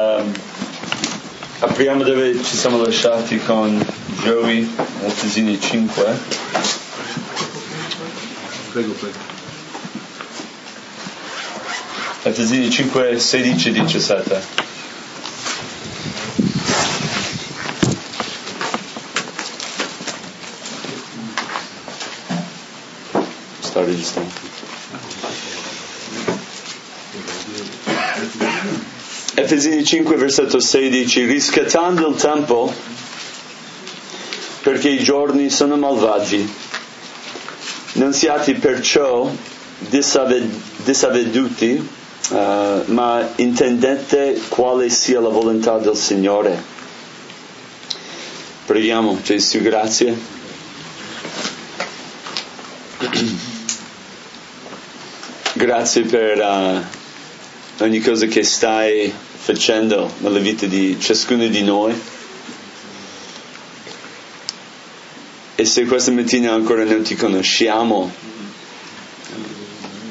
Um, apriamo dove ci siamo lasciati con Joey, Efesini 5. Prego, prego. Efesini 5, 16 17. Sta registrando. Efesini 5 versetto 16 riscattando il tempo perché i giorni sono malvagi. Non siate perciò disavveduti eh, ma intendete quale sia la volontà del Signore. Preghiamo Gesù grazie. Grazie per eh, ogni cosa che stai facendo nella vita di ciascuno di noi. E se questa mattina ancora non ti conosciamo,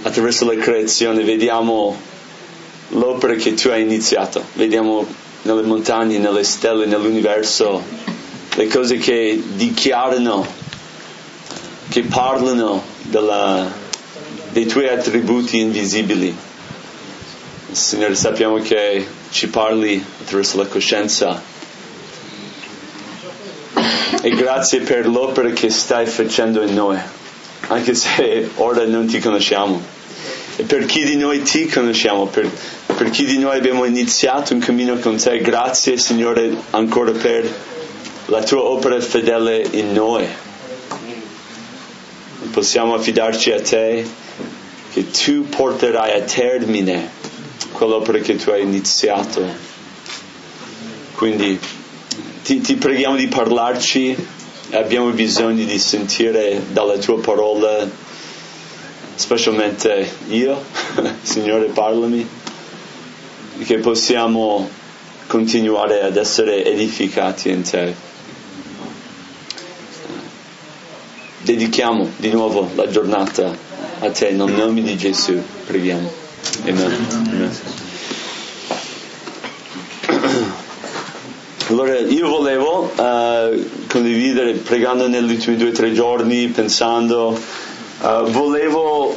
attraverso la creazione vediamo l'opera che tu hai iniziato, vediamo nelle montagne, nelle stelle, nell'universo, le cose che dichiarano, che parlano della, dei tuoi attributi invisibili. Signore, sappiamo che ci parli attraverso la coscienza. E grazie per l'opera che stai facendo in noi, anche se ora non ti conosciamo. E per chi di noi ti conosciamo, per, per chi di noi abbiamo iniziato un cammino con te, grazie Signore ancora per la tua opera fedele in noi. Possiamo affidarci a te che tu porterai a termine quell'opera che tu hai iniziato. Quindi ti, ti preghiamo di parlarci, abbiamo bisogno di sentire dalla tua parola, specialmente io, Signore parlami, che possiamo continuare ad essere edificati in te. Dedichiamo di nuovo la giornata a te nel nome di Gesù, preghiamo. Amen. Amen. Allora io volevo uh, condividere, pregando negli ultimi due o tre giorni, pensando, uh, volevo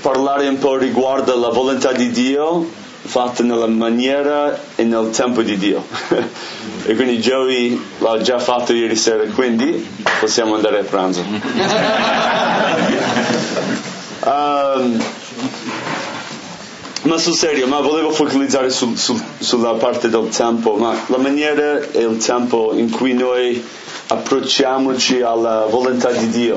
parlare un po' riguardo alla volontà di Dio fatta nella maniera e nel tempo di Dio. e quindi Joey l'ha già fatto ieri sera, quindi possiamo andare a pranzo. um, ma sul serio, ma volevo focalizzare sul, sul, sulla parte del tempo, ma la maniera e il tempo in cui noi approcciamoci alla volontà di Dio.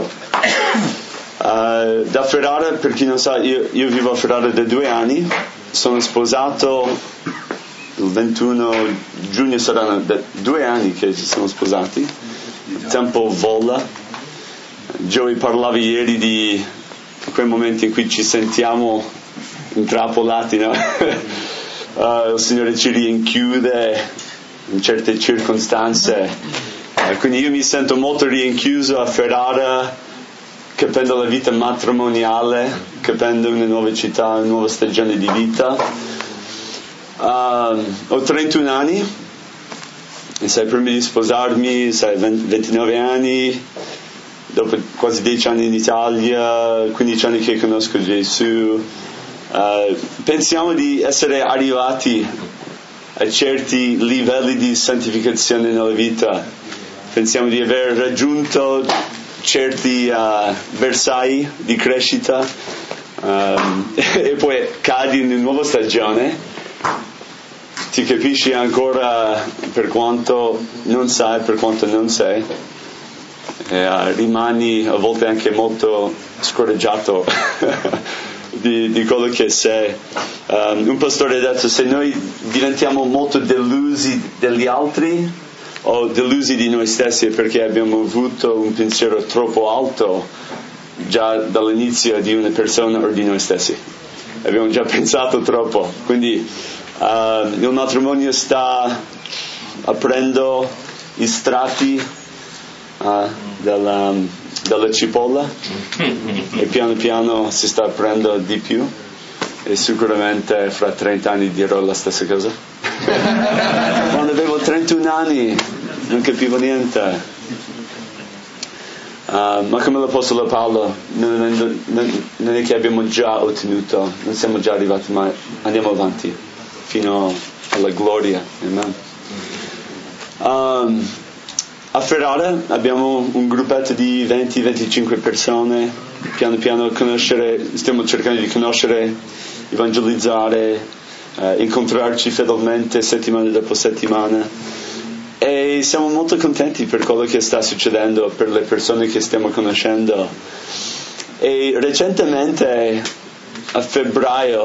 Uh, da Ferrara, per chi non sa, io, io, vivo a Ferrara da due anni, sono sposato il 21 giugno, saranno due anni che ci siamo sposati, il tempo vola. Joey parlava ieri di quei momenti in cui ci sentiamo intrappolati, no? uh, il Signore ci rinchiude in certe circostanze. Uh, quindi io mi sento molto rinchiuso a Ferrara, capendo la vita matrimoniale, capendo una nuova città, una nuova stagione di vita. Uh, ho 31 anni, e sai, prima di sposarmi, sai, 20, 29 anni, dopo quasi 10 anni in Italia, 15 anni che conosco Gesù, Uh, pensiamo di essere arrivati a certi livelli di santificazione nella vita, pensiamo di aver raggiunto certi uh, bersagli di crescita um, e poi cadi in una nuova stagione, ti capisci ancora per quanto non sai, per quanto non sei, e, uh, rimani a volte anche molto scoraggiato di, di quello che sei. Um, un pastore ha detto se noi diventiamo molto delusi degli altri o delusi di noi stessi perché abbiamo avuto un pensiero troppo alto già dall'inizio di una persona o di noi stessi. Abbiamo già pensato troppo. Quindi uh, il matrimonio sta aprendo i strati uh, della, dalla cipolla e piano piano si sta aprendo di più e sicuramente fra 30 anni dirò la stessa cosa Quando avevo 31 anni non capivo niente. Uh, ma come l'Apostolo Paolo, non, non, non, è che abbiamo già ottenuto, non siamo già arrivati, ma andiamo avanti fino alla gloria. Amen. Um, a Ferrara abbiamo un gruppetto di 20-25 persone, piano piano stiamo cercando di conoscere, evangelizzare, eh, incontrarci fedelmente settimana dopo settimana e siamo molto contenti per quello che sta succedendo, per le persone che stiamo conoscendo. E recentemente, a febbraio,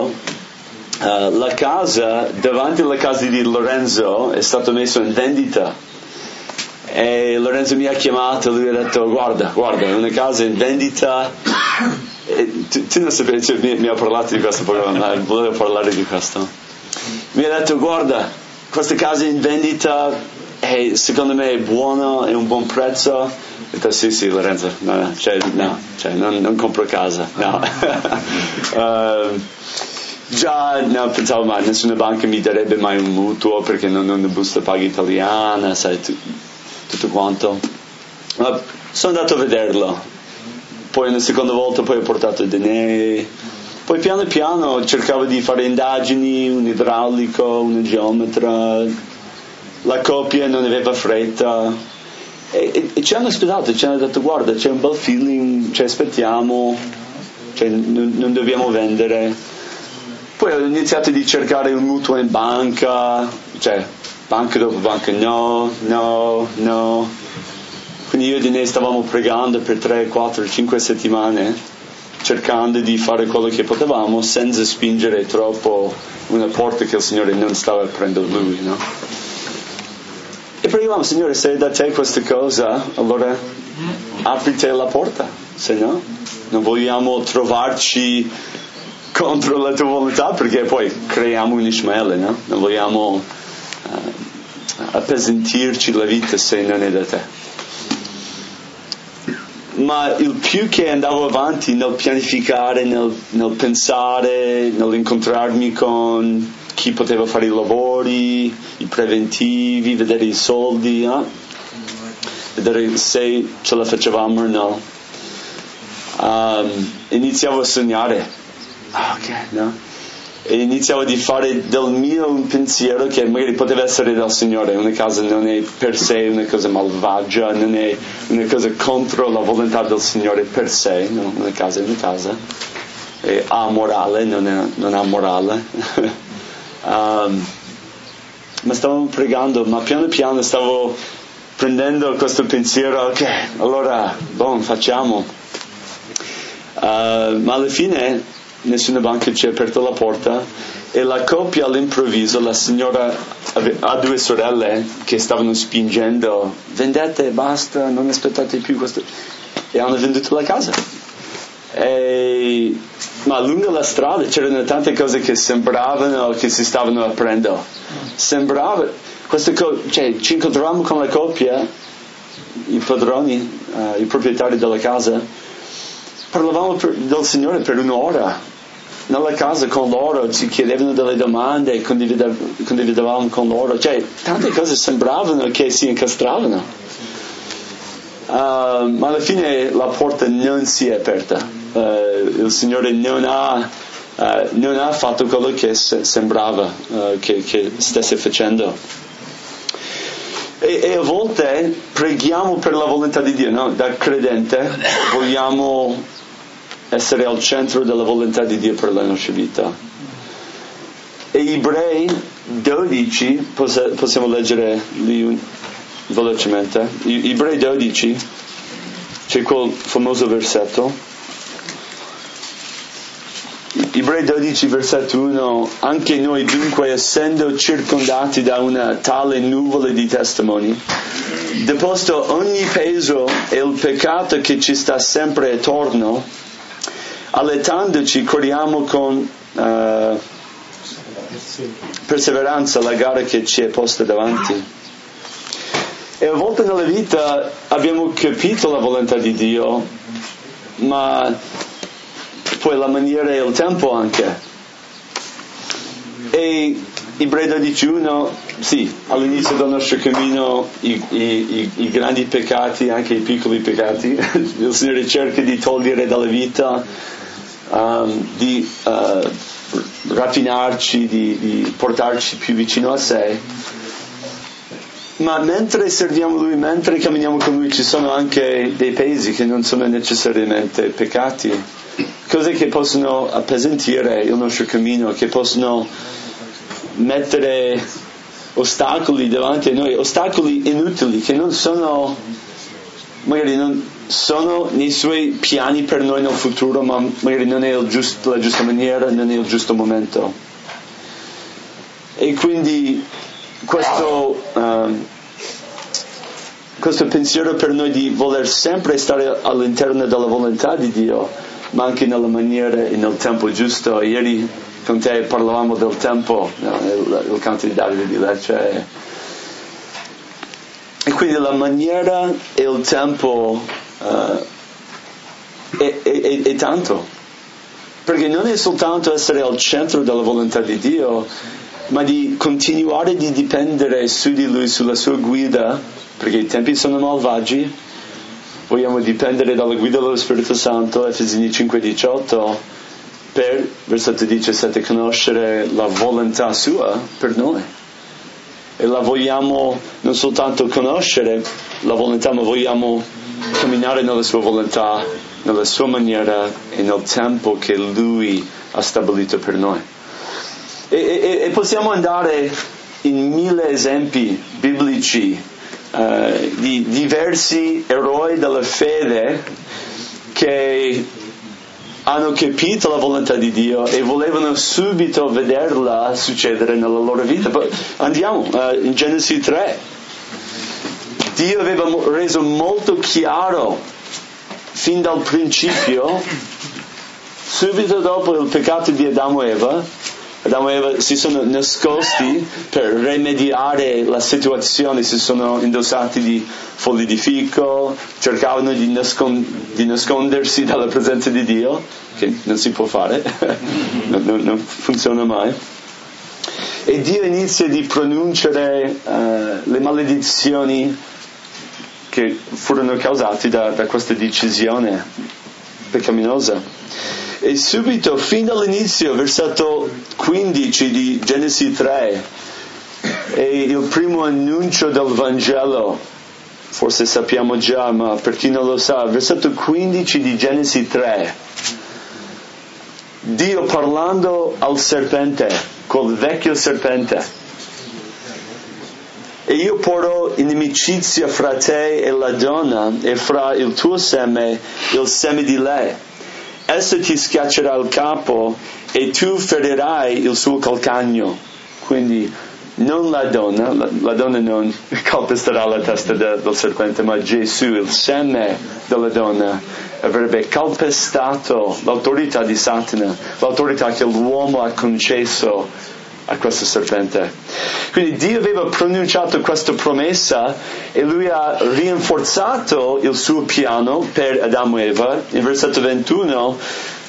uh, la casa, davanti alla casa di Lorenzo, è stata messa in vendita. E Lorenzo mi ha chiamato, lui ha detto guarda, guarda, una casa in vendita. Tu, tu, non sapevi, cioè, mi, mi, ha parlato di questo programma, volevo parlare di questo. Mi ha detto guarda, questa casa in vendita, e secondo me è buono, è un buon prezzo. Ho detto sì sì Lorenzo, no, no, cioè, no cioè, non, non, compro casa, no. uh, già no, pensavo ma nessuna banca mi darebbe mai un mutuo perché non ho una busta paga italiana, sai, tu, tutto quanto. Ma sono andato a vederlo, poi una seconda volta poi ho portato i denari, poi piano piano cercavo di fare indagini, un idraulico, un geometra, la coppia non aveva fretta. E, e, e ci hanno aspettato, ci hanno detto guarda c'è un bel feeling, ci aspettiamo, cioè, non, non, dobbiamo vendere. Poi ho iniziato a cercare un mutuo in banca, cioè banca dopo banca, no, no, no. Quindi io e Dine stavamo pregando per 3, 4, 5 settimane, cercando di fare quello che potevamo senza spingere troppo una porta che il Signore non stava aprendo lui, no? E preghiamo, Signore, se è da te questa cosa, allora aprite la porta, se no non vogliamo trovarci contro la tua volontà perché poi creiamo un Ismaele, no? Non vogliamo uh, appesantirci la vita se non è da te. Ma il più che andavo avanti nel pianificare, nel, nel pensare, nell'incontrarmi con chi poteva fare i lavori, i preventivi, vedere i soldi, eh? vedere se ce la facevamo o no. Um, iniziavo a sognare, ah, ok, no? E iniziavo a fare del mio un pensiero che magari poteva essere del Signore. Una cosa non è per sé una cosa malvagia, non è una cosa contro la volontà del Signore per sé, no? una casa è una casa. È amorale, non è non amorale. Um, ma stavamo pregando, ma piano piano stavo prendendo questo pensiero, ok, allora, bon, facciamo. Uh, ma alla fine nessuna banca ci ha aperto la porta e la coppia all'improvviso, la signora ha due sorelle che stavano spingendo, vendete, basta, non aspettate più questo, e hanno venduto la casa. E ma lungo la strada c'erano tante cose che sembravano che si stavano aprendo. Sembrava, co- cioè, ci incontravamo con la coppia, i padroni, uh, i proprietari della casa, parlavamo per, del Signore per un'ora. Nella casa con loro ci chiedevano delle domande, condividevamo con loro, cioè tante cose sembravano che si incastravano. Uh, ma alla fine la porta non si è aperta eh, il Signore non ha, eh, non ha, fatto quello che se, sembrava eh, che, che, stesse facendo. E, e, a volte preghiamo per la volontà di Dio, no? da credente vogliamo essere al centro della volontà di Dio per la nostra vita. E Ebrei 12, possiamo leggere lì velocemente, Ebrei 12, c'è quel famoso versetto, Ebrei 12 versetto 1 anche noi dunque essendo circondati da una tale nuvola di testimoni deposto ogni peso e il peccato che ci sta sempre attorno allettandoci corriamo con uh, perseveranza la gara che ci è posta davanti e a volte nella vita abbiamo capito la volontà di Dio ma poi la maniera e il tempo anche. E Ebrei 12.1, sì, all'inizio del nostro cammino i, i, i, grandi peccati, anche i piccoli peccati, il Signore cerca di togliere dalla vita, um, di uh, raffinarci, di, di portarci più vicino a sé. Ma mentre serviamo Lui, mentre camminiamo con Lui, ci sono anche dei pesi che non sono necessariamente peccati, cose che possono appesantire il nostro cammino, che possono mettere ostacoli davanti a noi, ostacoli inutili che non sono, magari non sono nei suoi piani per noi nel futuro, ma magari non è giust, la giusta maniera, non è il giusto momento. E quindi questo, um, questo pensiero per noi di voler sempre stare all'interno della volontà di Dio, ma anche nella maniera e nel tempo giusto. Ieri con te parlavamo del tempo, il, il, canto di Davide di Lecce. E quindi la maniera e il tempo uh, è, è, è tanto. Perché non è soltanto essere al centro della volontà di Dio, ma di continuare di dipendere su di Lui, sulla sua guida, perché i tempi sono malvagi, vogliamo dipendere dalla guida dello Spirito Santo, Efesini 5:18 per, versetto 17, conoscere la volontà sua per noi. E la vogliamo non soltanto conoscere la volontà, ma vogliamo camminare nella sua volontà, nella sua maniera e nel tempo che lui ha stabilito per noi. E, e, e possiamo andare in mille esempi biblici uh, di diversi eroi della fede che hanno capito la volontà di Dio e volevano subito vederla succedere nella loro vita. Andiamo uh, in Genesi 3. Dio aveva reso molto chiaro fin dal principio, subito dopo il peccato di Adamo e Eva, Adamo Eva si sono nascosti per rimediare la situazione, si sono indossati di fogli di fico, cercavano di, nascond- di nascondersi dalla presenza di Dio, che non si può fare, non, non, non, funziona mai. E Dio inizia di pronunciare uh, le maledizioni che furono causate da, da questa decisione peccaminosa. E subito, fin dall'inizio, versetto 15 di Genesi 3, è il primo annuncio del Vangelo. Forse sappiamo già, ma per chi non lo sa, versetto 15 di Genesi 3. Dio parlando al serpente, col vecchio serpente. E io porrò inimicizia fra te e la donna e fra il tuo seme il seme di lei Esso ti schiaccerà il capo e tu ferirai il suo calcagno. Quindi non la donna, la, la donna non calpesterà la testa de, del serpente, ma Gesù, il seme della donna, avrebbe calpestato l'autorità di Satana, l'autorità che l'uomo ha concesso a questo serpente. Quindi Dio aveva pronunciato questa promessa e lui ha rinforzato il suo piano per Adamo e Eva. In versetto 21,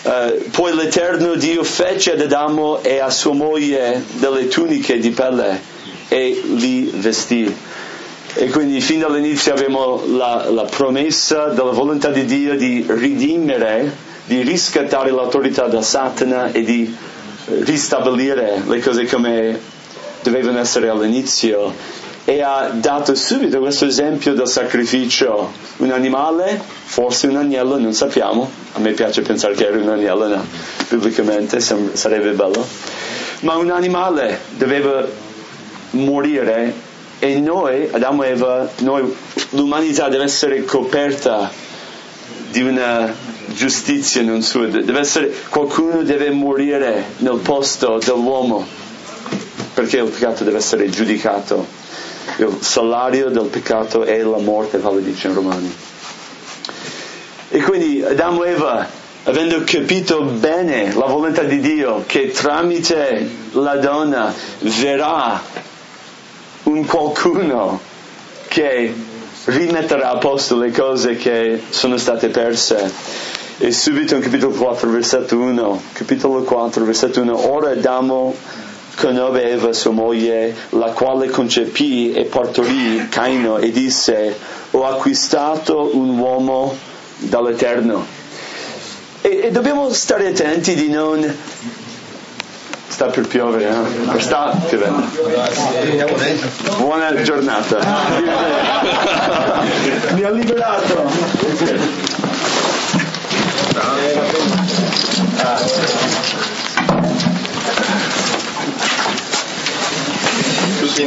eh, poi l'Eterno Dio fece ad Adamo e a sua moglie delle tuniche di pelle e li vestì. E quindi fin dall'inizio abbiamo la, la promessa della volontà di Dio di ridimere, di riscattare l'autorità da Satana e di ristabilire le cose come dovevano essere all'inizio. E ha dato subito questo esempio del sacrificio. Un animale forse un agnello non sappiamo. A me piace pensare che era un agnello no? biblicamente sarebbe bello. Ma un animale doveva morire e noi Adamo e Eva noi, l'umanità deve essere coperta di una giustizia non sua, deve essere, qualcuno deve morire nel posto dell'uomo perché il peccato deve essere giudicato. Il salario del peccato è la morte, vale dice in Romani. E quindi Adamo e Eva, avendo capito bene la volontà di Dio, che tramite la donna verrà un qualcuno che rimetterà a posto le cose che sono state perse. E subito in capitolo 4, versetto 1, capitolo 4, versetto 1, ora Adamo conobbe Eva sua moglie, la quale concepì e partorì Caino e disse, ho acquistato un uomo dall'Eterno. E, e dobbiamo stare attenti di non sta per piovere, eh? sta piovendo. Buona giornata. Mi ha liberato. Just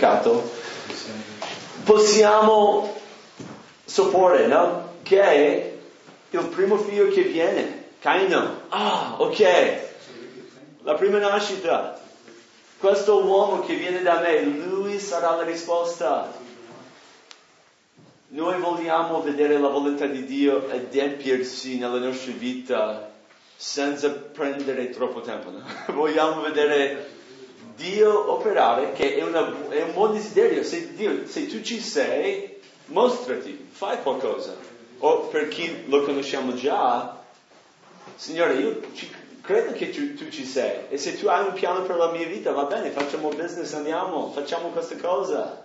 peccato, possiamo supporre no? che il primo figlio che viene, Caino, ah ok, la prima nascita, questo uomo che viene da me, lui sarà la risposta. Noi vogliamo vedere la volontà di Dio adempiersi nella nostra vita senza prendere troppo tempo. no? Vogliamo vedere Dio operare, che è, una- è un buon desiderio. Se, Dio, se tu ci sei, mostrati, fai qualcosa. O per chi lo conosciamo già, Signore, io ci- credo che tu, tu ci sei. E se tu hai un piano per la mia vita, va bene, facciamo business, andiamo, facciamo questa cosa.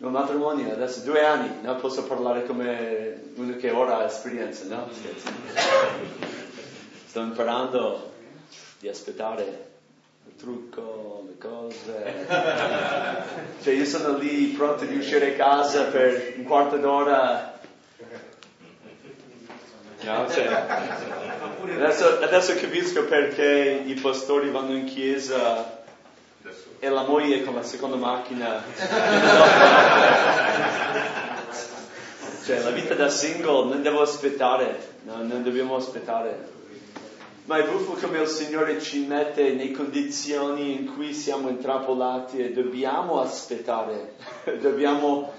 Il matrimonio adesso due anni, no? posso parlare come uno che ora ha esperienza, no? Scherzo. Sto imparando di aspettare trucco, le cose. Cioè io sono lì pronto di uscire a casa per un quarto d'ora. No, cioè, adesso, adesso capisco perché i pastori vanno in chiesa e la moglie con la seconda macchina. cioè, la vita da single non devo aspettare, no, non dobbiamo aspettare. Ma è buffo come il Signore ci mette nei condizioni in cui siamo intrappolati e dobbiamo aspettare, dobbiamo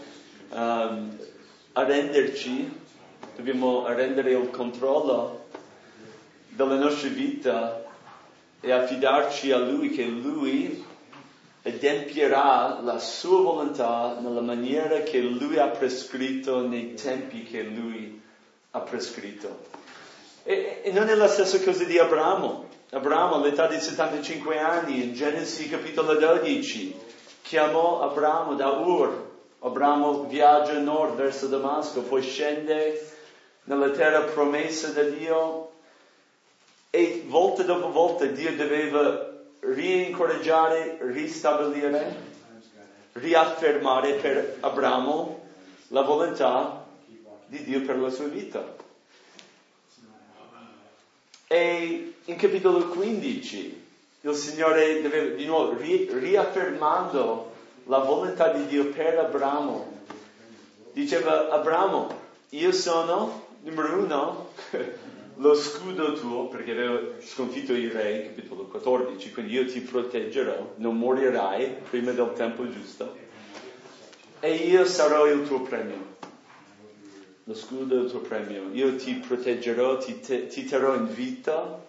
ehm, arrenderci, dobbiamo arrendere il controllo della nostra vita e affidarci a Lui che Lui adempierà la sua volontà nella maniera che Lui ha prescritto nei tempi che Lui ha prescritto. E, e non è la stessa cosa di Abramo. Abramo all'età di 75 anni, in Genesi capitolo 12, chiamò Abramo da Ur. Abramo viaggia a nord verso Damasco, poi scende nella terra promessa da Dio e volta dopo volta Dio doveva rincoraggiare, ristabilire, riaffermare per Abramo la volontà di Dio per la sua vita. E in capitolo 15 il Signore deve di nuovo ri- riaffermando la volontà di Dio per Abramo. Diceva Abramo, io sono, numero uno, lo scudo tuo, perché avevo sconfitto i re, capitolo 14, quindi io ti proteggerò, non morirai prima del tempo giusto, e io sarò il tuo premio. Lo scudo del tuo premio. Io ti proteggerò, ti, te, ti terrò in vita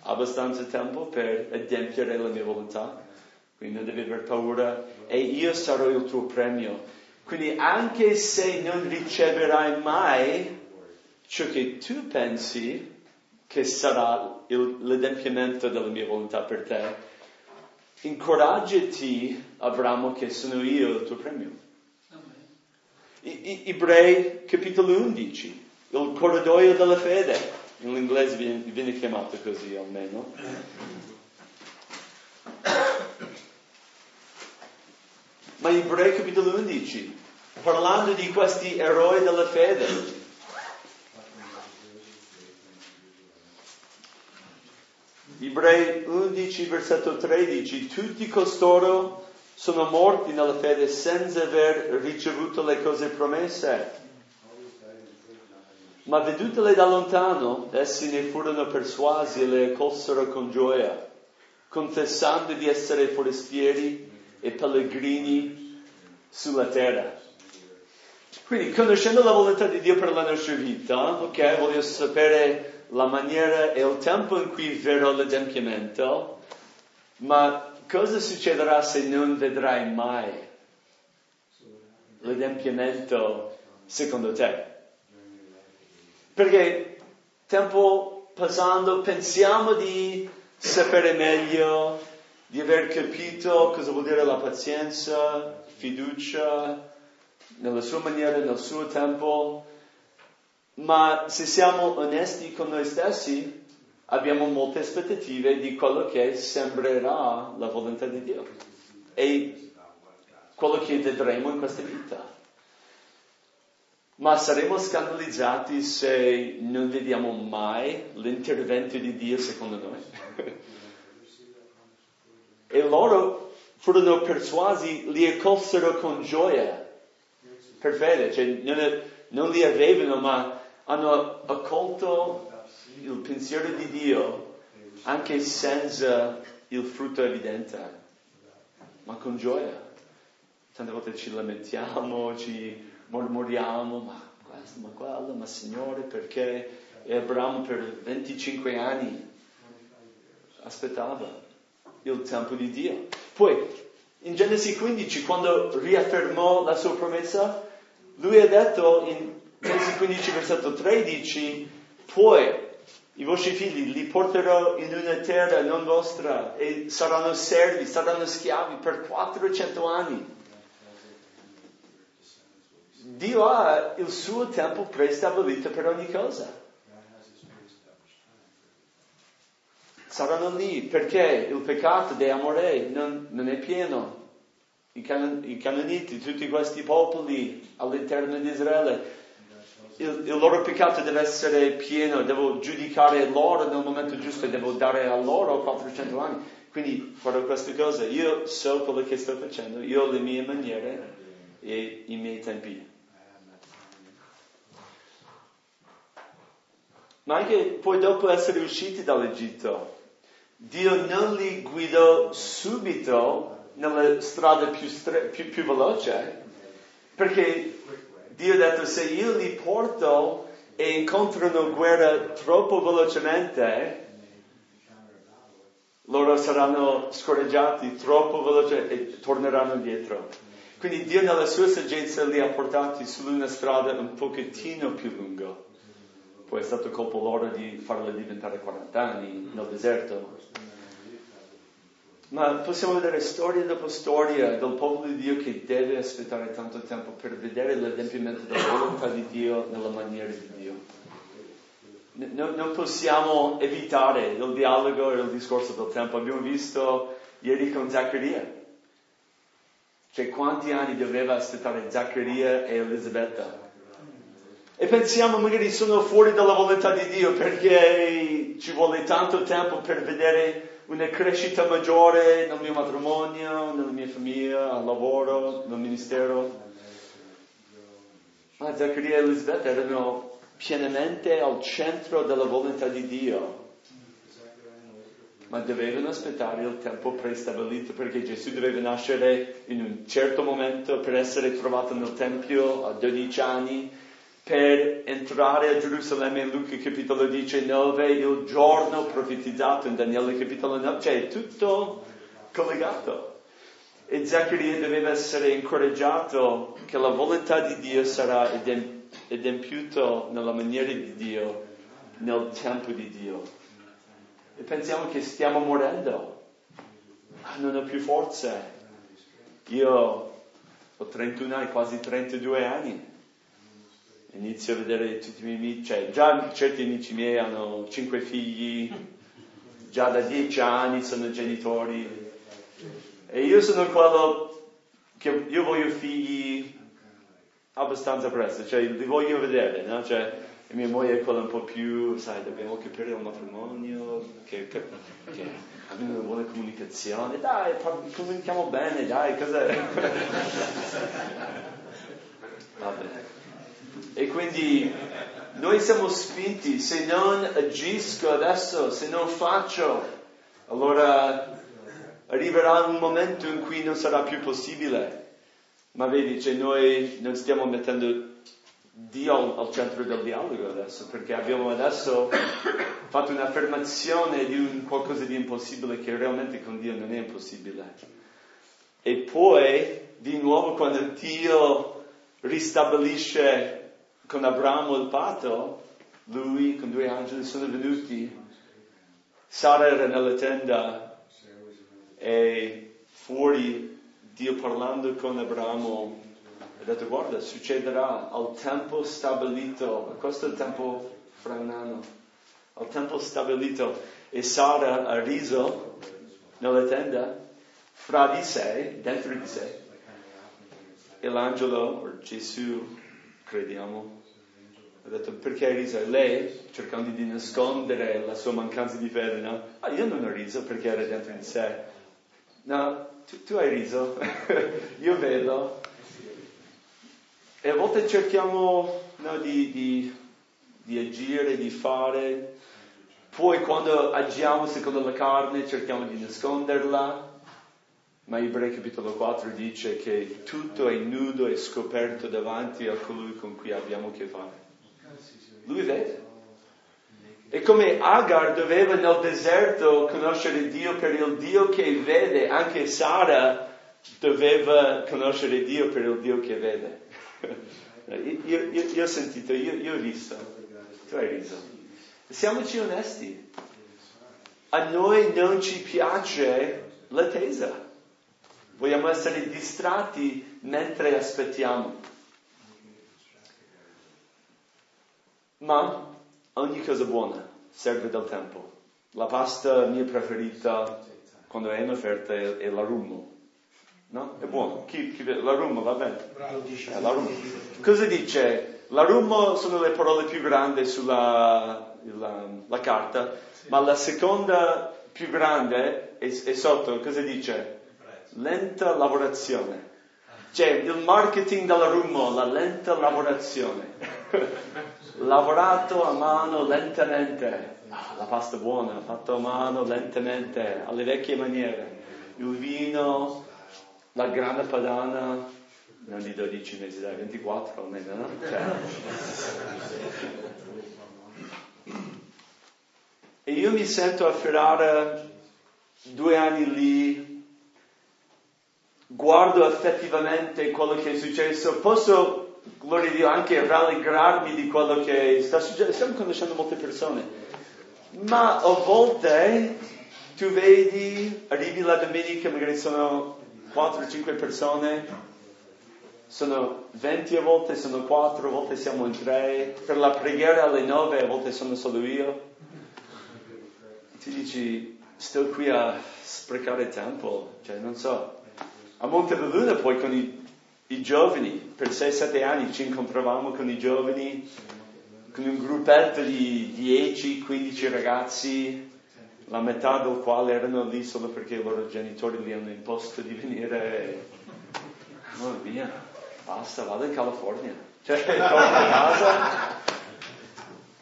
abbastanza tempo per adempiere la mia volontà. Quindi non devi aver paura e io sarò il tuo premio. Quindi anche se non riceverai mai ciò che tu pensi che sarà il, l'adempimento della mia volontà per te, incoraggiati, Abramo, che sono io il tuo premio. Ebrei capitolo 11, il corridoio della fede, in inglese viene, viene chiamato così almeno. Ma Ebrei capitolo 11, parlando di questi eroi della fede, Ebrei 11, versetto 13, tutti costoro sono morti nella fede senza aver ricevuto le cose promesse. Ma vedutele da lontano, essi ne furono persuasi e le accolsero con gioia, confessando di essere forestieri e pellegrini sulla terra. Quindi, conoscendo la volontà di Dio per la nostra vita, ok, voglio sapere la maniera e il tempo in cui verrà l'adempimento, ma cosa succederà se non vedrai mai l'adempimento secondo te? Perché tempo passando pensiamo di sapere meglio, di aver capito cosa vuol dire la pazienza, fiducia, nella sua maniera, nel suo tempo, ma se siamo onesti con noi stessi, abbiamo molte aspettative di quello che sembrerà la volontà di Dio e quello che vedremo in questa vita. Ma saremo scandalizzati se non vediamo mai l'intervento di Dio secondo noi. e loro furono persuasi, li accolsero con gioia per fede, cioè non, non li avevano ma hanno accolto il pensiero di Dio anche senza il frutto evidente, ma con gioia. Tante volte ci lamentiamo, ci mormoriamo, ma questo, ma quello, ma Signore, perché? E Abramo per 25 anni aspettava il tempo di Dio. Poi, in Genesi 15, quando riaffermò la sua promessa, lui ha detto in Genesi 15, versetto 13, poi i vostri figli li porterò in una terra non vostra e saranno servi, saranno schiavi per 400 anni. Dio ha il suo tempo prestabilito per ogni cosa. Saranno lì perché il peccato di Amore non, non è pieno. I, can- I canoniti, tutti questi popoli all'interno di Israele il, il, loro peccato deve essere pieno, devo giudicare loro nel momento giusto e devo dare a loro 400 anni. Quindi farò queste cose. Io so quello che sto facendo, io ho le mie maniere e i miei tempi. Ma anche poi dopo essere usciti dall'Egitto, Dio non li guidò subito nella strada più, stre- più, più veloce, perché Dio ha detto se io li porto e incontrano guerra troppo velocemente, loro saranno scoraggiati troppo velocemente e torneranno indietro. Quindi Dio nella sua saggezza li ha portati su una strada un pochettino più lunga. Poi è stato colpo loro di farla diventare 40 anni nel deserto. Ma possiamo vedere storia dopo storia del popolo di Dio che deve aspettare tanto tempo per vedere l'adempimento della volontà di Dio nella maniera di Dio. No, non possiamo evitare il dialogo e il discorso del tempo. Abbiamo visto ieri con Zaccaria. Cioè quanti anni doveva aspettare Zaccaria e Elisabetta. E pensiamo magari sono fuori dalla volontà di Dio perché ci vuole tanto tempo per vedere una crescita maggiore nel mio matrimonio, nella mia famiglia, al lavoro, nel ministero. Ma Zaccaria e Elisabetta erano pienamente al centro della volontà di Dio. Ma dovevano aspettare il tempo prestabilito perché Gesù doveva nascere in un certo momento per essere trovato nel Tempio a 12 anni per entrare a Gerusalemme in Luca capitolo 19, il giorno profetizzato in Daniele capitolo 9, cioè è tutto collegato. E Zaccaria doveva essere incoraggiato che la volontà di Dio sarà adempiuta nella maniera di Dio, nel tempo di Dio. E pensiamo che stiamo morendo. Ah, non ho più forze. Io ho 31 anni, quasi 32 anni inizio a vedere tutti i miei amici, cioè già certi amici miei hanno cinque figli, già da dieci anni sono genitori e io sono quello che io voglio figli abbastanza presto, cioè li voglio vedere, no? Cioè, mia moglie è quella un po' più, sai, dobbiamo capire il matrimonio, che, che, che abbiamo una buona comunicazione, dai, comunichiamo bene, dai, cos'è? Vabbè. E quindi noi siamo spinti, se non agisco adesso, se non faccio, allora arriverà un momento in cui non sarà più possibile. Ma vedi, cioè noi non stiamo mettendo Dio al, centro del dialogo adesso, perché abbiamo adesso fatto un'affermazione di un qualcosa di impossibile che realmente con Dio non è impossibile. E poi, di nuovo, quando Dio ristabilisce con Abramo il patto, lui con due angeli sono venuti, Sara era nella tenda e fuori Dio parlando con Abramo ha detto guarda succederà al tempo stabilito, questo è il tempo fra un anno, al tempo stabilito. E Sara ha riso nella tenda fra di sé, dentro di sé e l'angelo, Gesù, crediamo, ha detto perché hai riso? Lei, cercando di nascondere la sua mancanza di fede, no? Ah, io non ho riso perché era dentro di sé. No, tu, tu hai riso, io vedo. E a volte cerchiamo no, di, di, di agire, di fare, poi quando agiamo secondo la carne cerchiamo di nasconderla, ma Ebrei capitolo 4 dice che tutto è nudo e scoperto davanti a colui con cui abbiamo a che fare. Lui vede. E come Agar doveva nel deserto conoscere Dio per il Dio che vede, anche Sara doveva conoscere Dio per il Dio che vede. io, io, io, ho sentito, io, io, ho visto, tu hai visto. Siamoci onesti. A noi non ci piace l'attesa. Vogliamo essere distratti mentre aspettiamo. Ma ogni cosa buona serve del tempo. La pasta mia preferita quando è in offerta è, è l'arumo. No? È buono. Chi, chi, l'arumo va bene. Bravo, dice. Eh, l'arumo. Cosa dice? L'arumo sono le parole più grandi sulla la, la carta, ma la seconda più grande è, è sotto. Cosa dice? Lenta lavorazione. Cioè, il marketing dell'arumo, la lenta lavorazione. lavorato a mano lentamente, ah, la pasta buona, fatto a mano lentamente, alle vecchie maniere, il vino, la grana padana, non di 12 mesi, dai, 24 almeno, no? Cioè. E io mi sento afferrare due anni lì, guardo effettivamente quello che è successo, posso gloria a Dio, anche rallegrarmi di quello che sta succedendo. Stiamo conoscendo molte persone, ma a volte tu vedi, arrivi la domenica, magari sono 4-5 persone, sono 20 a volte, sono 4, a volte siamo in 3, per la preghiera alle 9 a volte sono solo io. Ti dici, sto qui a sprecare tempo, cioè non so. A Monte Montebelluna poi con i i giovani, per 6-7 anni ci incontravamo con i giovani, con un gruppetto di 10-15 ragazzi, la metà del quale erano lì solo perché i loro genitori li hanno imposto di venire. Oh, via, basta, vado in California. Cioè, torno a casa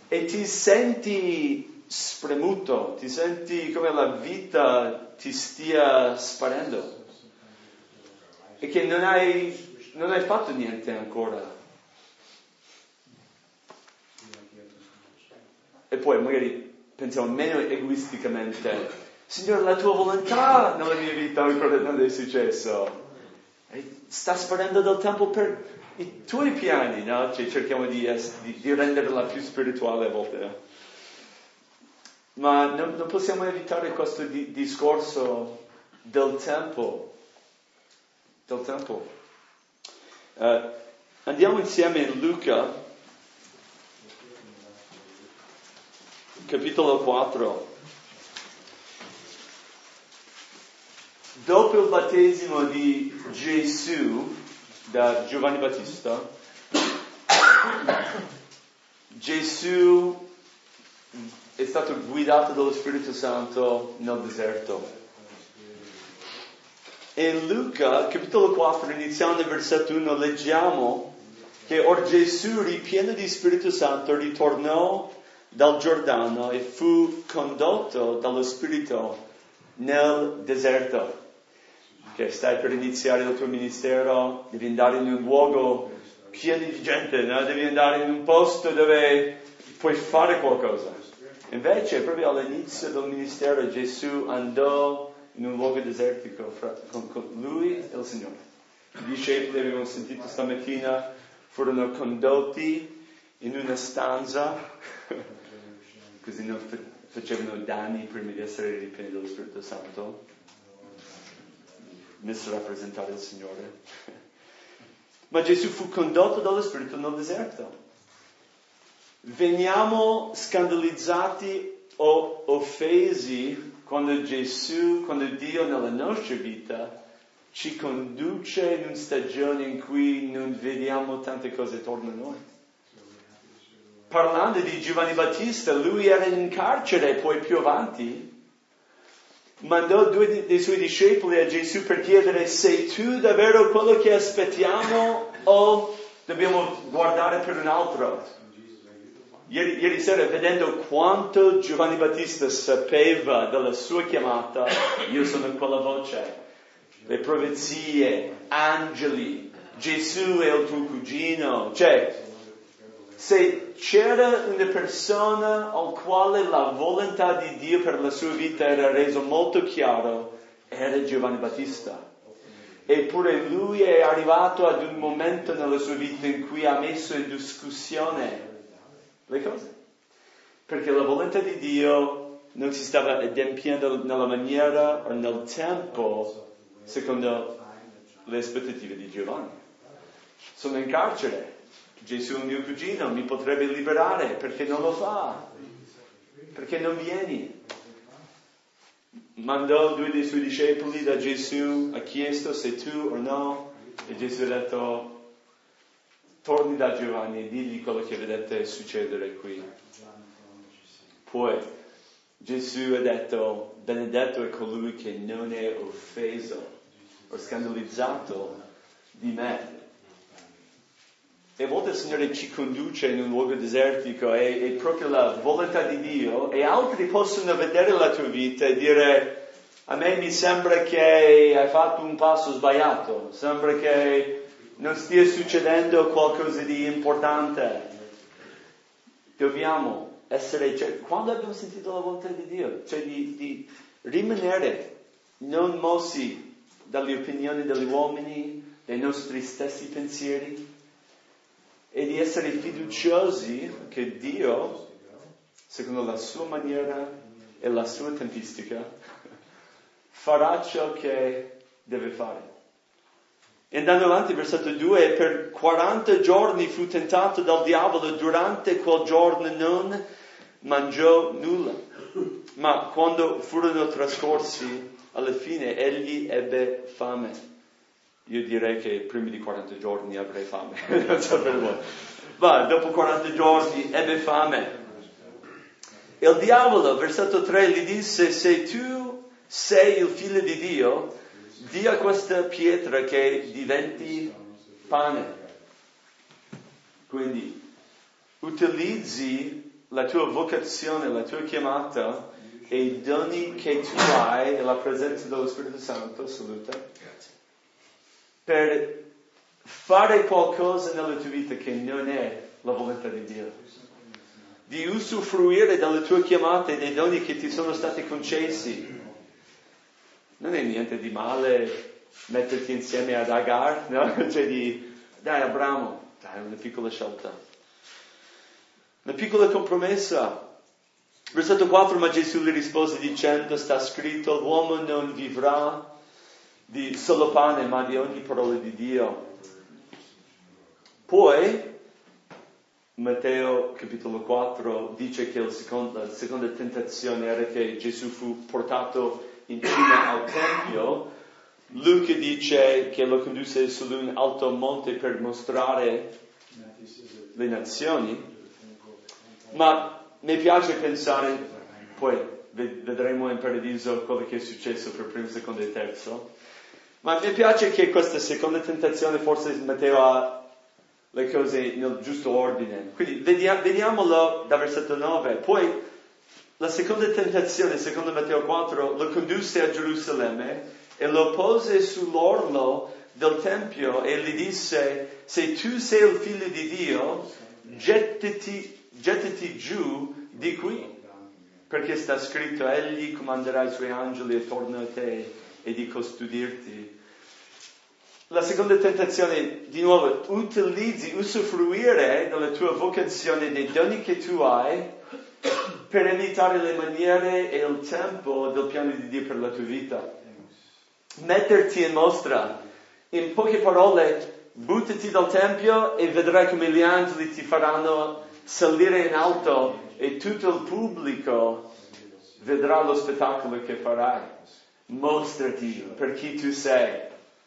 e ti senti spremuto, ti senti come la vita ti stia sparendo e che non hai non hai fatto niente ancora. e poi magari pensiamo meno egoisticamente, Signore, la tua volontà nella mia vita, ricordo quando è successo. E sta sparendo del tempo per i tuoi piani, no? Cioè, cerchiamo di, di, di, renderla più spirituale a volte. Ma non, non, possiamo evitare questo di, discorso del tempo. Del tempo. Uh, andiamo insieme in Luca, capitolo 4. Dopo il battesimo di Gesù da Giovanni Battista, Gesù è stato guidato dallo Spirito Santo nel deserto. E Luca, capitolo 4, iniziando il versetto 1, leggiamo che or Gesù, ripieno di Spirito Santo, ritornò dal Giordano e fu condotto dallo Spirito nel deserto che stai per iniziare il tuo ministero, devi andare in un luogo pieno di gente, no? devi andare in un posto dove puoi fare qualcosa. Invece, proprio all'inizio del ministero, Gesù andò in un luogo desertico con, lui e il Signore. I discepoli, abbiamo sentito stamattina, furono condotti in una stanza, così non facevano danni prima di essere ripieni dello Spirito Santo messo a rappresentare il Signore. Ma Gesù fu condotto dallo Spirito nel deserto. Veniamo scandalizzati o offesi quando Gesù, quando Dio nella nostra vita ci conduce in una stagione in cui non vediamo tante cose attorno a noi. Parlando di Giovanni Battista, lui era in carcere poi più avanti mandò due dei suoi discepoli a Gesù per chiedere sei tu davvero quello che aspettiamo o dobbiamo guardare per un altro. Ieri, ieri sera, vedendo quanto Giovanni Battista sapeva della sua chiamata, io sono quella voce. Le profezie, angeli, Gesù è il tuo cugino, cioè se c'era una persona al quale la volontà di Dio per la sua vita era reso molto chiaro, era Giovanni Battista. Eppure lui è arrivato ad un momento nella sua vita in cui ha messo in discussione le cose. Perché la volontà di Dio non si stava adempiendo nella maniera o nel tempo secondo le aspettative di Giovanni. Sono in carcere, Gesù è mio cugino, mi potrebbe liberare, perché non lo fa? Perché non vieni? Mandò due dei suoi discepoli da Gesù, ha chiesto se tu o no, e Gesù ha detto, torni da Giovanni e digli quello che vedete succedere qui. Poi Gesù ha detto, benedetto è colui che non è offeso o scandalizzato di me, e a volte il Signore ci conduce in un luogo desertico e è proprio la volontà di Dio e altri possono vedere la tua vita e dire a me mi sembra che hai fatto un passo sbagliato, sembra che non stia succedendo qualcosa di importante. Dobbiamo essere, cioè, quando abbiamo sentito la volontà di Dio, cioè di, di rimanere non mossi dalle opinioni degli uomini, dai nostri stessi pensieri, e di essere fiduciosi che Dio, secondo la sua maniera e la sua tempistica, farà ciò che deve fare. E andando avanti, versetto 2, per 40 giorni fu tentato dal diavolo, durante quel giorno non mangiò nulla, ma quando furono trascorsi, alla fine egli ebbe fame. Io direi che prima di 40 giorni avrei fame. Ma dopo 40 giorni ebbe fame. E il diavolo, versetto 3, gli disse, se tu sei il figlio di Dio, di a questa pietra che diventi pane. Quindi utilizzi la tua vocazione, la tua chiamata e i doni che tu hai e la presenza dello Spirito Santo, saluta, per fare qualcosa nella tua vita che non è la volontà di Dio. di usufruire delle tue chiamate, dei doni che ti sono stati concessi. Non è niente di male metterti insieme ad Agar, no? Cioè di, dai Abramo, dai una piccola scelta. Una piccola compromessa. Versetto 4, ma Gesù gli rispose dicendo, sta scritto, l'uomo non vivrà di solo pane, ma di ogni parola di Dio. Poi, Matteo capitolo 4 dice che secondo, la seconda tentazione era che Gesù fu portato in cima al Tempio. Luca dice che lo condusse su un alto monte per mostrare le nazioni. Ma mi piace pensare, poi vedremo in paradiso quello che è successo per primo, secondo e terzo, ma mi piace che questa seconda tentazione forse Matteo ha le cose nel giusto ordine. Quindi vediamolo da versetto 9. Poi la seconda tentazione, secondo Matteo 4, lo condusse a Gerusalemme e lo pose sull'orlo del Tempio e gli disse, se tu sei il figlio di Dio, gettati gettati giù di qui, perché sta scritto, egli comanderà i suoi angeli attorno a te e di custodirti. La seconda tentazione, di nuovo, utilizzi, usufruire della tua vocazione, dei doni che tu hai, per evitare le maniere e il tempo del piano di Dio per la tua vita. Metterti in mostra. In poche parole, buttati dal Tempio e vedrai come gli angeli ti faranno salire in alto e tutto il pubblico vedrà lo spettacolo che farai. Mostrati per chi tu sei.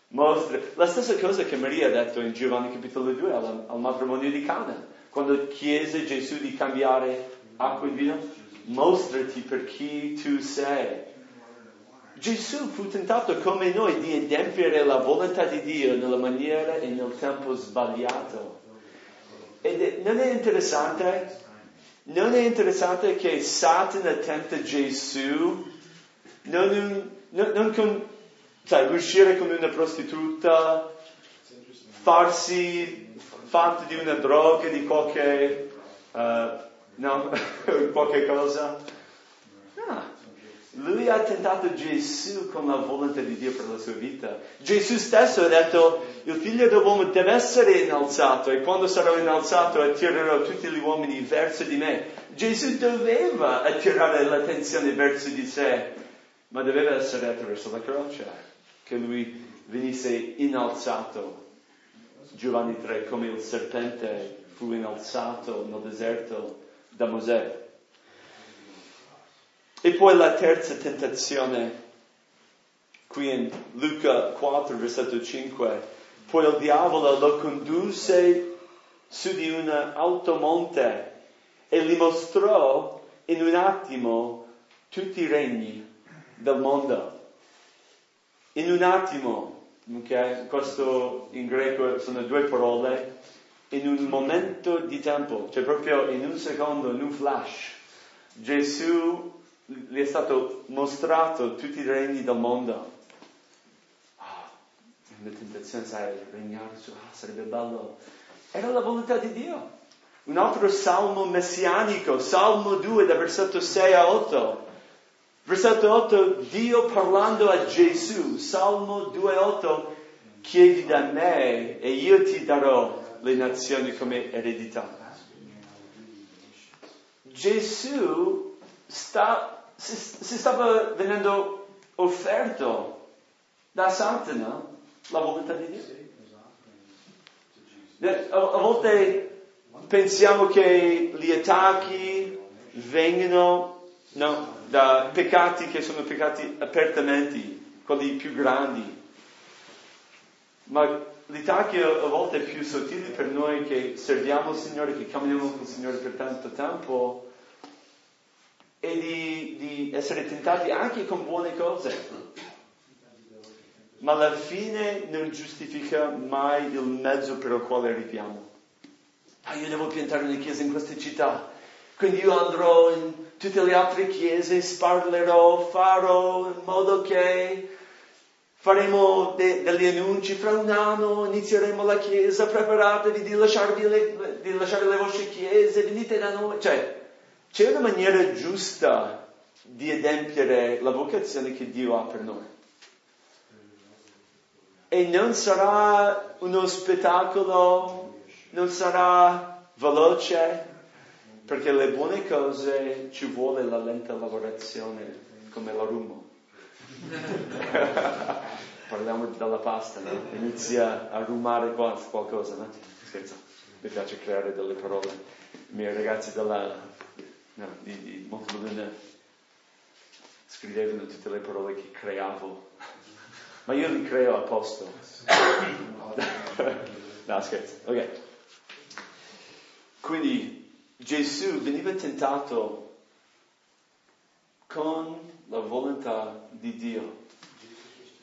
Mostra. La stessa cosa che Maria ha detto in Giovanni capitolo 2 al, al matrimonio di Cana, quando chiese Gesù di cambiare acqua e vino. Mostrati per chi tu sei. Gesù fu tentato come noi di adempiere la volontà di Dio nella maniera e nel tempo sbagliato. Ed non è interessante? Non è interessante che Satana tenta Gesù non, non, non con, sai, uscire come una prostituta, farsi fatto di una droga, di qualche, uh, no, qualche cosa. Ah, lui ha tentato Gesù con la volontà di Dio per la sua vita. Gesù stesso ha detto, il figlio dell'uomo deve essere innalzato e quando sarò innalzato attirerò tutti gli uomini verso di me. Gesù doveva attirare l'attenzione verso di sé, ma doveva essere attraverso la croce, che lui venisse innalzato. Giovanni 3, come il serpente fu innalzato nel deserto da Mosè. E poi la terza tentazione, qui in Luca 4, versetto 5, poi il diavolo lo condusse su di un alto monte e gli mostrò in un attimo tutti i regni del mondo. In un attimo, okay? questo in greco sono due parole, in un momento di tempo, cioè proprio in un secondo, in un flash, Gesù gli è stato mostrato tutti i regni del mondo. Ah, una tentazione, sai, regnare su, ah, sarebbe bello. Era la volontà di Dio. Un altro salmo messianico, Salmo 2, da versetto 6 a 8. Versetto 8, Dio parlando a Gesù, Salmo 2, 8, chiedi da me e io ti darò le nazioni come eredità. Gesù sta si, si stava venendo offerto da Satana la volontà di Dio. A, a volte pensiamo che gli attacchi vengono no, da peccati che sono peccati apertamente, quelli più grandi. Ma gli attacchi a volte più sottili per noi che serviamo il Signore, che camminiamo con il Signore per tanto tempo, e di, di essere tentati anche con buone cose. Ma alla fine non giustifica mai il mezzo per il quale arriviamo. Ah, io devo piantare una chiesa in questa città, quindi io andrò in tutte le altre chiese, sparlerò, farò in modo che faremo de- degli annunci, fra un anno inizieremo la chiesa, preparatevi di, le, di lasciare le vostre chiese, venite da noi. Cioè, c'è una maniera giusta di adempiere la vocazione che Dio ha per noi. E non sarà uno spettacolo, non sarà veloce, perché le buone cose ci vuole la lenta lavorazione, come la rumo. Parliamo della pasta, no? Inizia a rumare qualcosa, no? Scherzo, mi piace creare delle parole. I miei ragazzi della, no, di, di Montaluna scrivevano tutte le parole che creavo, ma io li creo a posto. no, scherzo, ok. Quindi Gesù veniva tentato con la volontà di Dio.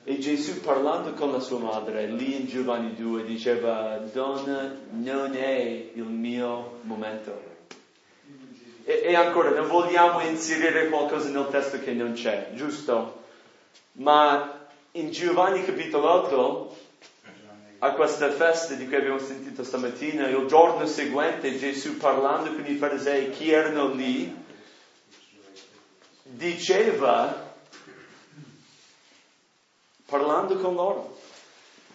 E Gesù parlando con la sua madre, lì in Giovanni 2, diceva, donna, non è il mio momento. E, e ancora, non vogliamo inserire qualcosa nel testo che non c'è, giusto? Ma in Giovanni capitolo 8, a questa festa di cui abbiamo sentito stamattina, il giorno seguente Gesù parlando con i farisei, chi erano lì, diceva, parlando con loro,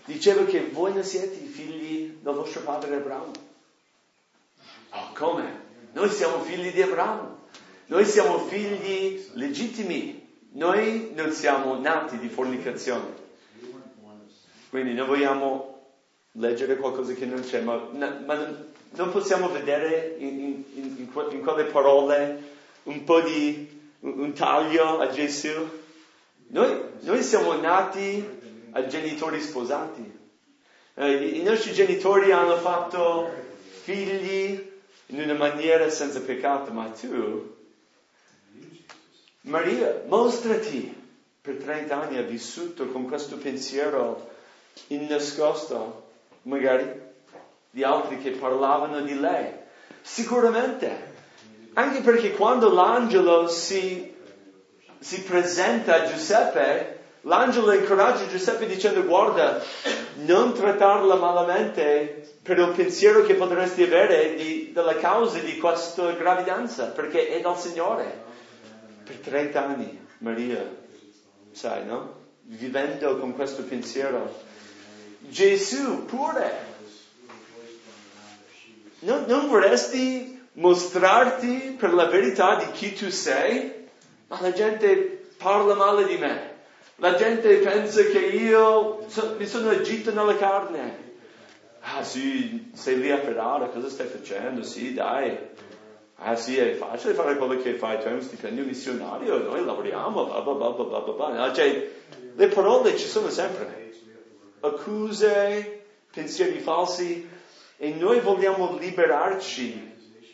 diceva che voi non siete i figli del vostro padre Abramo. Oh, come? Noi siamo figli di Abramo, noi siamo figli legittimi, noi non siamo nati di fornicazione. Quindi non vogliamo leggere qualcosa che non c'è, ma, ma non possiamo vedere in, in, in, in, quelle parole un po' di un taglio a Gesù. Noi, noi siamo nati a genitori sposati. Eh, I nostri genitori hanno fatto figli in una maniera senza peccato, ma tu, Maria, mostrati. Per 30 anni ha vissuto con questo pensiero innascosto, magari, di altri che parlavano di lei. Sicuramente. Anche perché quando l'angelo si, si presenta a Giuseppe, l'angelo incoraggia Giuseppe dicendo guarda, non trattarla malamente per il pensiero che potresti avere di, della causa di questa gravidanza, perché è dal Signore. Per 30 anni, Maria, sai, no? Vivendo con questo pensiero. Gesù pure. Non, non vorresti mostrarti per la verità di chi tu sei? Ma la gente parla male di me. La gente pensa che io so, mi sono agito nella carne. Ah sì, sei lì a Ferrara, cosa stai facendo? Sì, dai. Ah sì, è facile fare quello che fai, tu hai uno stipendio missionario, noi lavoriamo, bla bla bla bla bla bla. Cioè, le parole ci sono sempre. Accuse, pensieri falsi, e noi vogliamo liberarci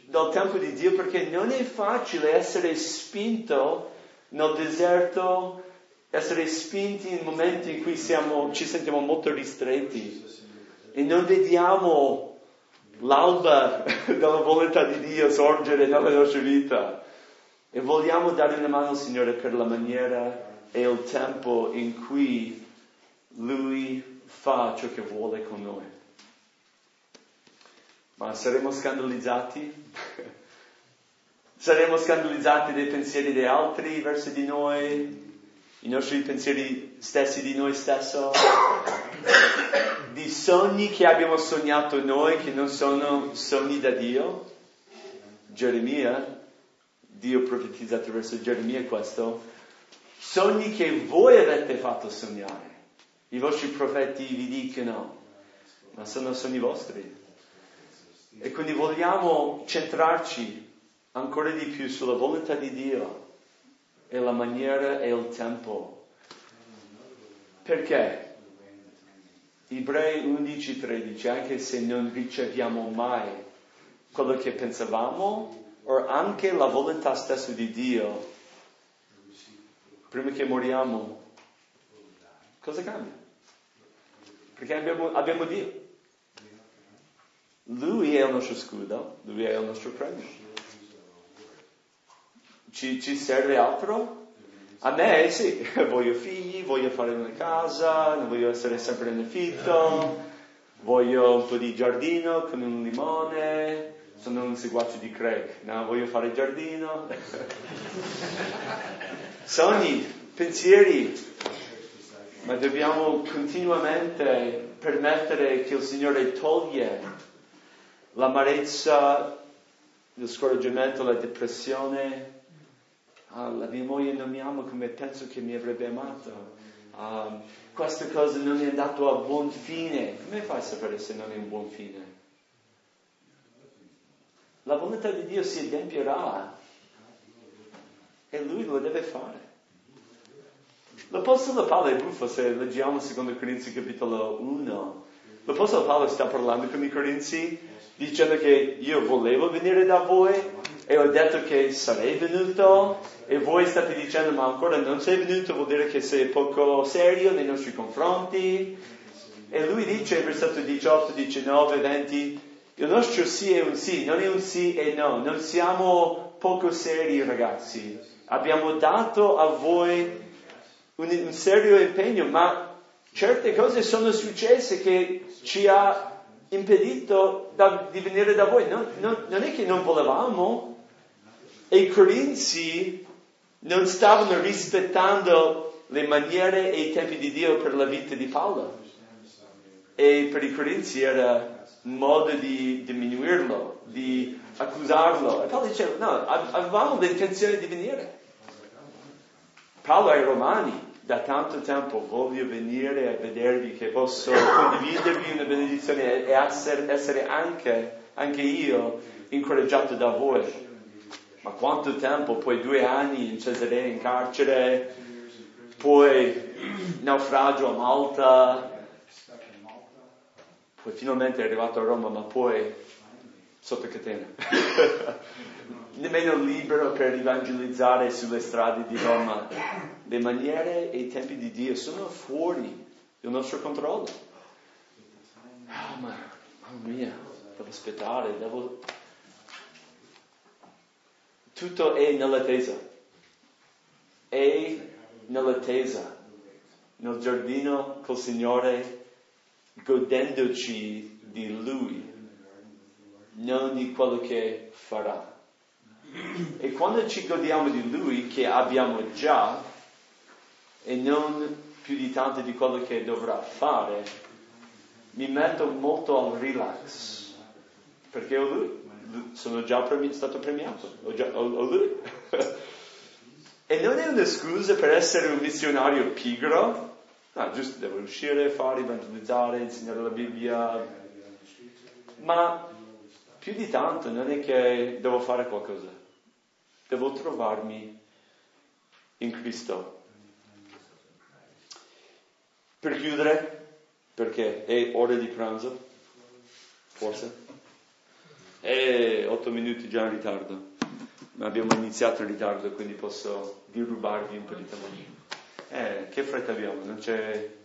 dal tempo di Dio perché non è facile essere spinto nel deserto, essere spinti in momenti in cui siamo, ci sentiamo molto ristretti e non vediamo l'alba della volontà di Dio sorgere nella nostra vita. E vogliamo dare una mano al Signore per la maniera e il tempo in cui Lui fa ciò che vuole con noi. Ma saremo scandalizzati? saremo scandalizzati dai pensieri degli altri verso di noi? i nostri pensieri stessi di noi stessi, di sogni che abbiamo sognato noi che non sono sogni da Dio. Geremia, Dio profetizza attraverso Geremia questo, sogni che voi avete fatto sognare. I vostri profeti vi dicono, ma sono sogni vostri. E quindi vogliamo centrarci ancora di più sulla volontà di Dio e la maniera e il tempo. Perché? Ebrei 11:13, anche se non riceviamo mai quello che pensavamo, o anche la volontà stessa di Dio, prima che moriamo, cosa cambia? Perché abbiamo, abbiamo Dio. Lui è il nostro scudo, Lui è il nostro premio. Ci, ci serve altro? A me sì, voglio figli, voglio fare una casa, non voglio essere sempre in affitto, voglio un po' di giardino con un limone, sono un seguace di Craig, no, voglio fare giardino. Sogni, pensieri, ma dobbiamo continuamente permettere che il Signore toglie l'amarezza, lo scoraggiamento, la depressione. Ah, la mia moglie non mi ama come penso che mi avrebbe amato. Ah, questa cosa non è andata a buon fine. Come fai a sapere se non è un buon fine? La volontà di Dio si adempierà e Lui lo deve fare. L'Apostolo Paolo è buffo se leggiamo secondo Corinzi capitolo 1. L'Apostolo Paolo sta parlando con i Corinzi dicendo che io volevo venire da voi e ho detto che sarei venuto e voi state dicendo ma ancora non sei venuto vuol dire che sei poco serio nei nostri confronti. E lui dice, versetto 18, 19, 20, il nostro sì è un sì, non è un sì e no, non siamo poco seri ragazzi. Abbiamo dato a voi un, un serio impegno, ma certe cose sono successe che ci ha impedito da, di venire da voi. Non, non, non, è che non volevamo. E i Corinzi non stavano rispettando le maniere e i tempi di Dio per la vita di Paolo. E per i Corinzi era modo di diminuirlo, di accusarlo. E Paolo diceva, no, avevamo l'intenzione di venire. Paolo ai Romani, da tanto tempo voglio venire a vedervi che posso condividervi una benedizione e essere, anche, anche io incoraggiato da voi. Ma quanto tempo? Poi due anni in Cesarea in carcere, poi naufragio a Malta, poi finalmente arrivato a Roma, ma poi sotto catena. Nemmeno libero per evangelizzare sulle strade di Roma. Le maniere e i tempi di Dio sono fuori del nostro controllo. Oh, ma, mamma mia, devo aspettare, devo... Tutto è nell'attesa. È nell'attesa. Nel giardino col Signore godendoci di Lui, non di quello che farà. E quando ci godiamo di Lui, che abbiamo già, e non più di tanto di quello che dovrà fare, mi metto molto al relax, perché ho Lui, sono già premi- stato premiato, ho, già, ho, ho Lui. e non è una scusa per essere un missionario pigro, No, giusto, devo uscire, fare, evangelizzare, insegnare la Bibbia, ma più di tanto non è che devo fare qualcosa, devo trovarmi in Cristo. Per chiudere, perché è ora di pranzo, forse, è otto minuti già in ritardo, ma abbiamo iniziato in ritardo, quindi posso derubarvi un po' di tempo. Eh, che fretta abbiamo? Non c'è...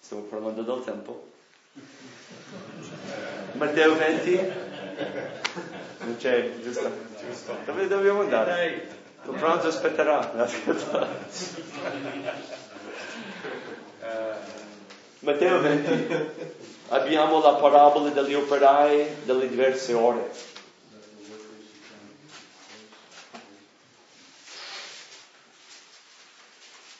Stiamo parlando del tempo? Matteo 20? Non c'è, giusto? Dove dobbiamo andare? Il pranzo aspetterà. Matteo 20. Abbiamo la parabola degli operai delle diverse ore.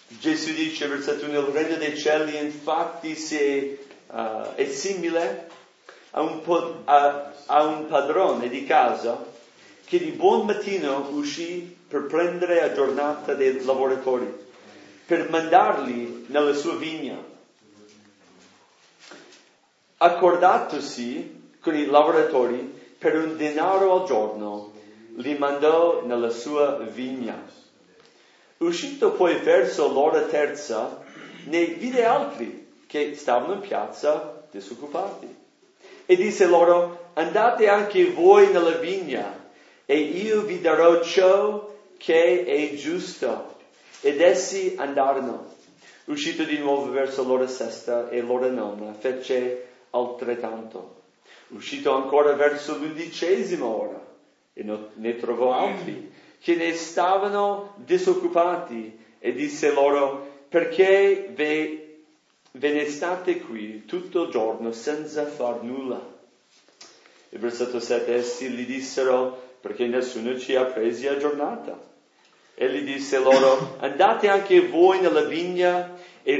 Gesù dice, versetto 1, il regno dei cieli infatti si, uh, è simile a un, po- a, a un padrone di casa che di buon mattino uscì per prendere a giornata dei lavoratori, per mandarli nella sua vigna. Accordatosi con i lavoratori per un denaro al giorno, li mandò nella sua vigna. Uscito poi verso l'ora terza, ne vide altri che stavano in piazza disoccupati. E disse loro, andate anche voi nella vigna, e io vi darò ciò che è giusto. Ed essi andarono. Uscito di nuovo verso l'ora sesta e l'ora nona, fece altrettanto. Uscito ancora verso l'undicesima ora, e ne trovò altri che ne stavano disoccupati e disse loro perché ve, ve ne state qui tutto il giorno senza far nulla? Il versetto 7, essi gli dissero, perché nessuno ci ha presi a giornata. Egli disse loro, andate anche voi nella vigna e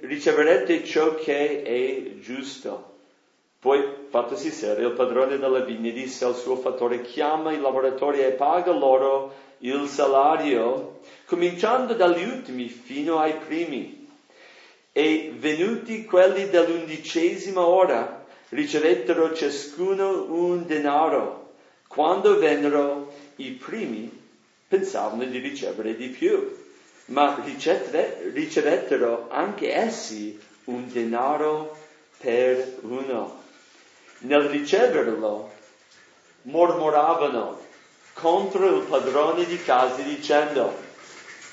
riceverete ciò che è giusto. Poi, fattosi sera, il padrone della vigna disse al suo fattore, chiama i lavoratori e paga loro il salario, cominciando dagli ultimi fino ai primi. E venuti quelli dell'undicesima ora, ricevettero ciascuno un denaro. Quando vennero i primi, pensavano di ricevere di più, ma ricevettero anche essi un denaro per uno. Nel riceverlo, mormoravano contro il padrone di casa dicendo,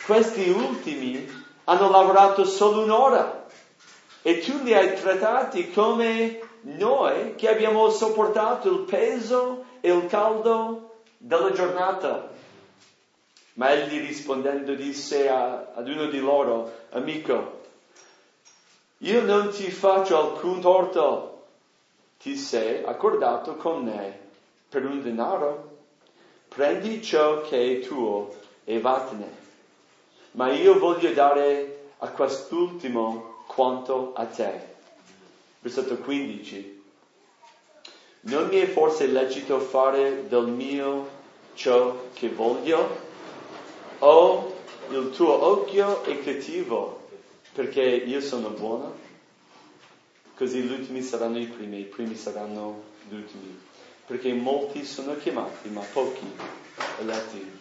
questi ultimi hanno lavorato solo un'ora e tu li hai trattati come noi che abbiamo sopportato il peso e il caldo della giornata. Ma egli rispondendo disse a, ad uno di loro, amico, io non ti faccio alcun torto, ti sei accordato con me per un denaro, prendi ciò che è tuo e vattene. Ma io voglio dare a quest'ultimo quanto a te versetto 15. Non mi è forse lecito fare del mio ciò che voglio? O il tuo occhio è cattivo perché io sono buono? Così gli ultimi saranno i primi, i primi saranno gli ultimi. Perché molti sono chiamati, ma pochi eletti.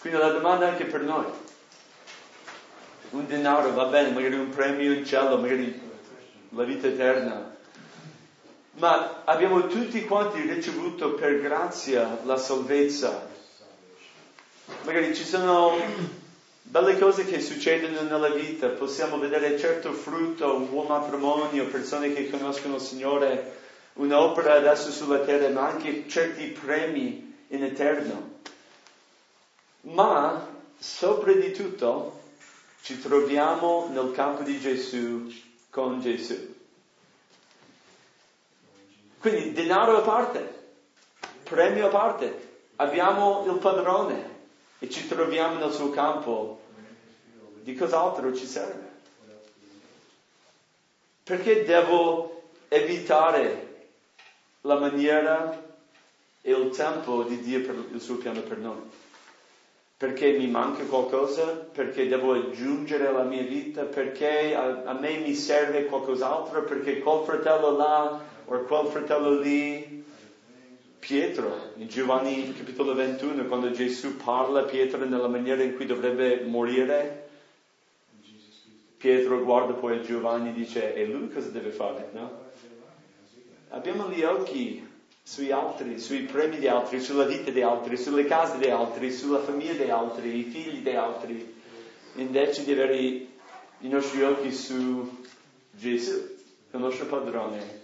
Quindi la domanda anche per noi. Un denaro va bene, magari un premio in cielo, magari la vita eterna. Ma abbiamo tutti quanti ricevuto per grazia la salvezza. Magari ci sono belle cose che succedono nella vita, possiamo vedere certo frutto, un buon matrimonio, persone che conoscono il Signore, un'opera adesso sulla terra, ma anche certi premi in eterno. Ma sopra di tutto ci troviamo nel campo di Gesù con Gesù. Quindi denaro a parte, premio a parte, abbiamo il padrone e ci troviamo nel suo campo. Di cos'altro ci serve? Perché devo evitare la maniera e il tempo di Dio per il suo piano per noi? Perché mi manca qualcosa, perché devo aggiungere alla mia vita, perché a, a me mi serve qualcos'altro, perché quel fratello là o quel fratello lì. Pietro, in Giovanni capitolo 21, quando Gesù parla a Pietro nella maniera in cui dovrebbe morire, Pietro guarda poi Giovanni e dice, e lui cosa deve fare? No? Abbiamo gli occhi sui altri, sui premi di altri, sulla vita di altri, sulle case di altri, sulla famiglia di altri, i figli di altri, invece di avere i nostri occhi su Gesù, il nostro padrone,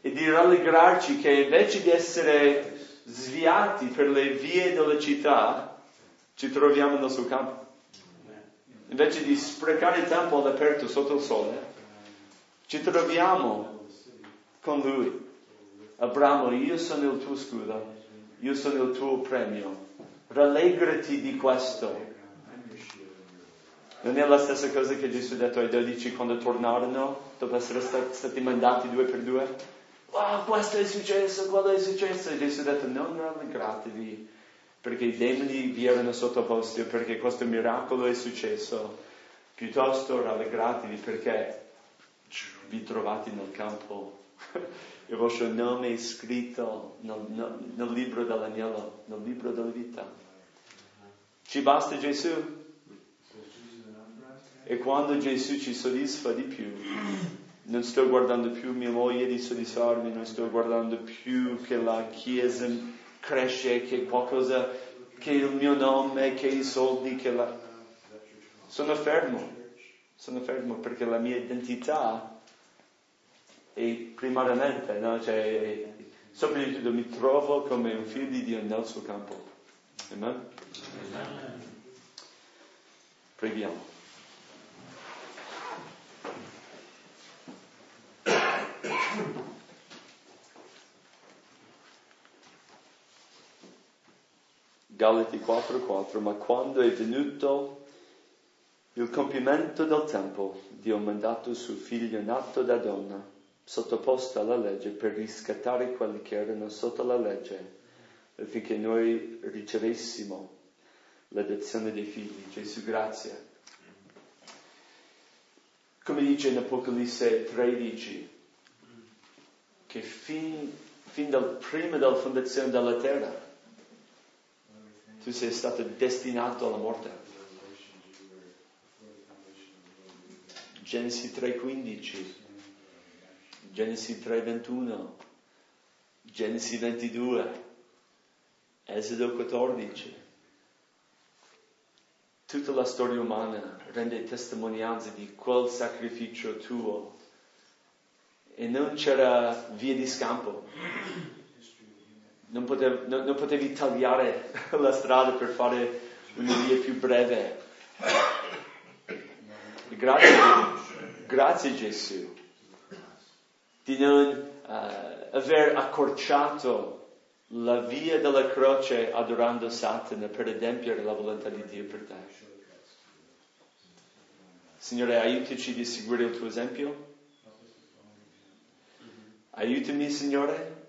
e di rallegrarci che invece di essere sviati per le vie della città, ci troviamo nel suo campo. Invece di sprecare tempo all'aperto sotto il sole, ci troviamo con Lui Abramo, io sono il tuo scudo, io sono il tuo premio, rallegrati di questo. Non è la stessa cosa che Gesù ha detto ai dodici quando tornarono, dopo essere stati mandati due per due? Wow, questo è successo, quello è successo. E Gesù ha detto, non rallegratevi, perché i demoni vi erano sottoposti, perché questo miracolo è successo. Piuttosto rallegratevi perché vi trovate nel campo il vostro nome è scritto nel, nel, libro dell'agnello, nel libro della vita. Ci basta Gesù? E quando Gesù ci soddisfa di più, non sto guardando più mia moglie di soddisfarmi, non sto guardando più che la Chiesa cresce, che qualcosa, che il mio nome, che i soldi, che la... Sono fermo, sono fermo perché la mia identità e primariamente, no? cioè, soprattutto mi trovo come un figlio di Dio nel suo campo. Amen. Preghiamo. Galati 4:4, ma quando è venuto il compimento del tempo, Dio ha mandato suo figlio nato da donna sottoposto alla legge per riscattare quelli che erano sotto la legge, affinché noi ricevessimo l'adozione dei figli. Gesù, grazie. Come dice in Apocalisse 13, che fin, fin dal prima della fondazione della terra, tu sei stato destinato alla morte. Genesi 3:15, Genesi 3:21, Genesi 22, Esodo 14. Tutta la storia umana rende testimonianza di quel sacrificio tuo e non c'era via di scampo. Non potevi, non, non potevi tagliare la strada per fare una via più breve. Grazie, grazie Gesù di non uh, aver accorciato la via della croce adorando Satana per adempiere la volontà di Dio per te. Signore, aiutaci di seguire il tuo esempio. Aiutami, Signore,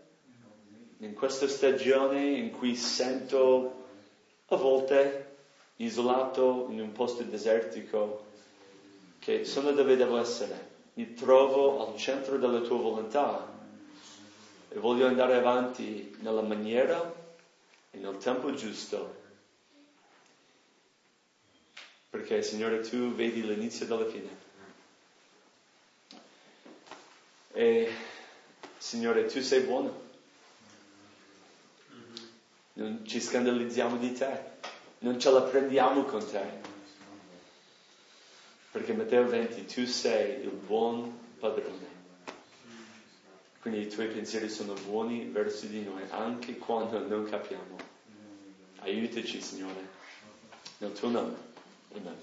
in questa stagione in cui sento a volte isolato in un posto desertico che sono dove devo essere. Mi trovo al centro della tua volontà e voglio andare avanti nella maniera e nel tempo giusto. Perché, Signore, tu vedi l'inizio dalla fine. E, Signore, tu sei buono. Non ci scandalizziamo di te. Non ce la prendiamo con te. Perché Matteo 20, tu sei il buon padrone. Quindi i tuoi pensieri sono buoni verso di noi, anche quando non capiamo. Aiutaci, Signore, nel tuo nome. Amen.